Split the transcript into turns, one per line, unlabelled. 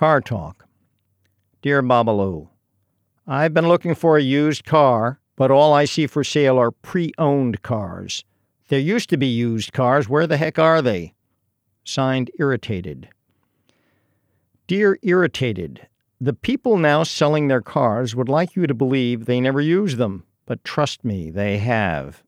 Car Talk. Dear Babalu, I've been looking for a used car, but all I see for sale are pre owned cars. There used to be used cars. Where the heck are they? Signed Irritated. Dear Irritated, the people now selling their cars would like you to believe they never use them, but trust me, they have.